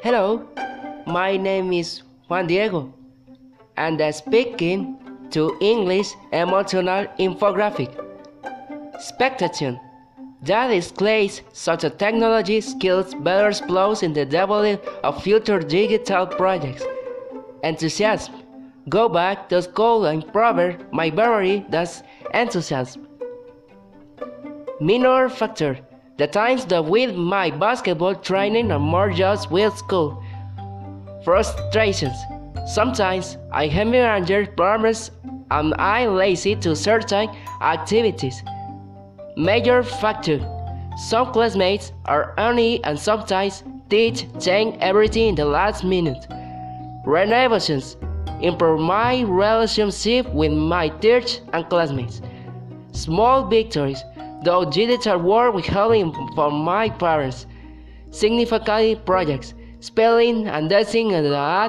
Hello, my name is Juan Diego, and I'm speaking to English emotional infographic. Expectation that displays such a technology skills better explodes in the development of future digital projects. Enthusiasm. Go back to school and improve my memory. That's enthusiasm. Minor factor. The times that with my basketball training are more just with school. Frustrations. Sometimes I have manager problems and I lazy to certain activities. Major factor. Some classmates are early and sometimes teach change everything in the last minute. Renovations. Improve my relationship with my teachers and classmates. Small victories. Though digital work with helping for my parents. Significant projects. Spelling and dancing and art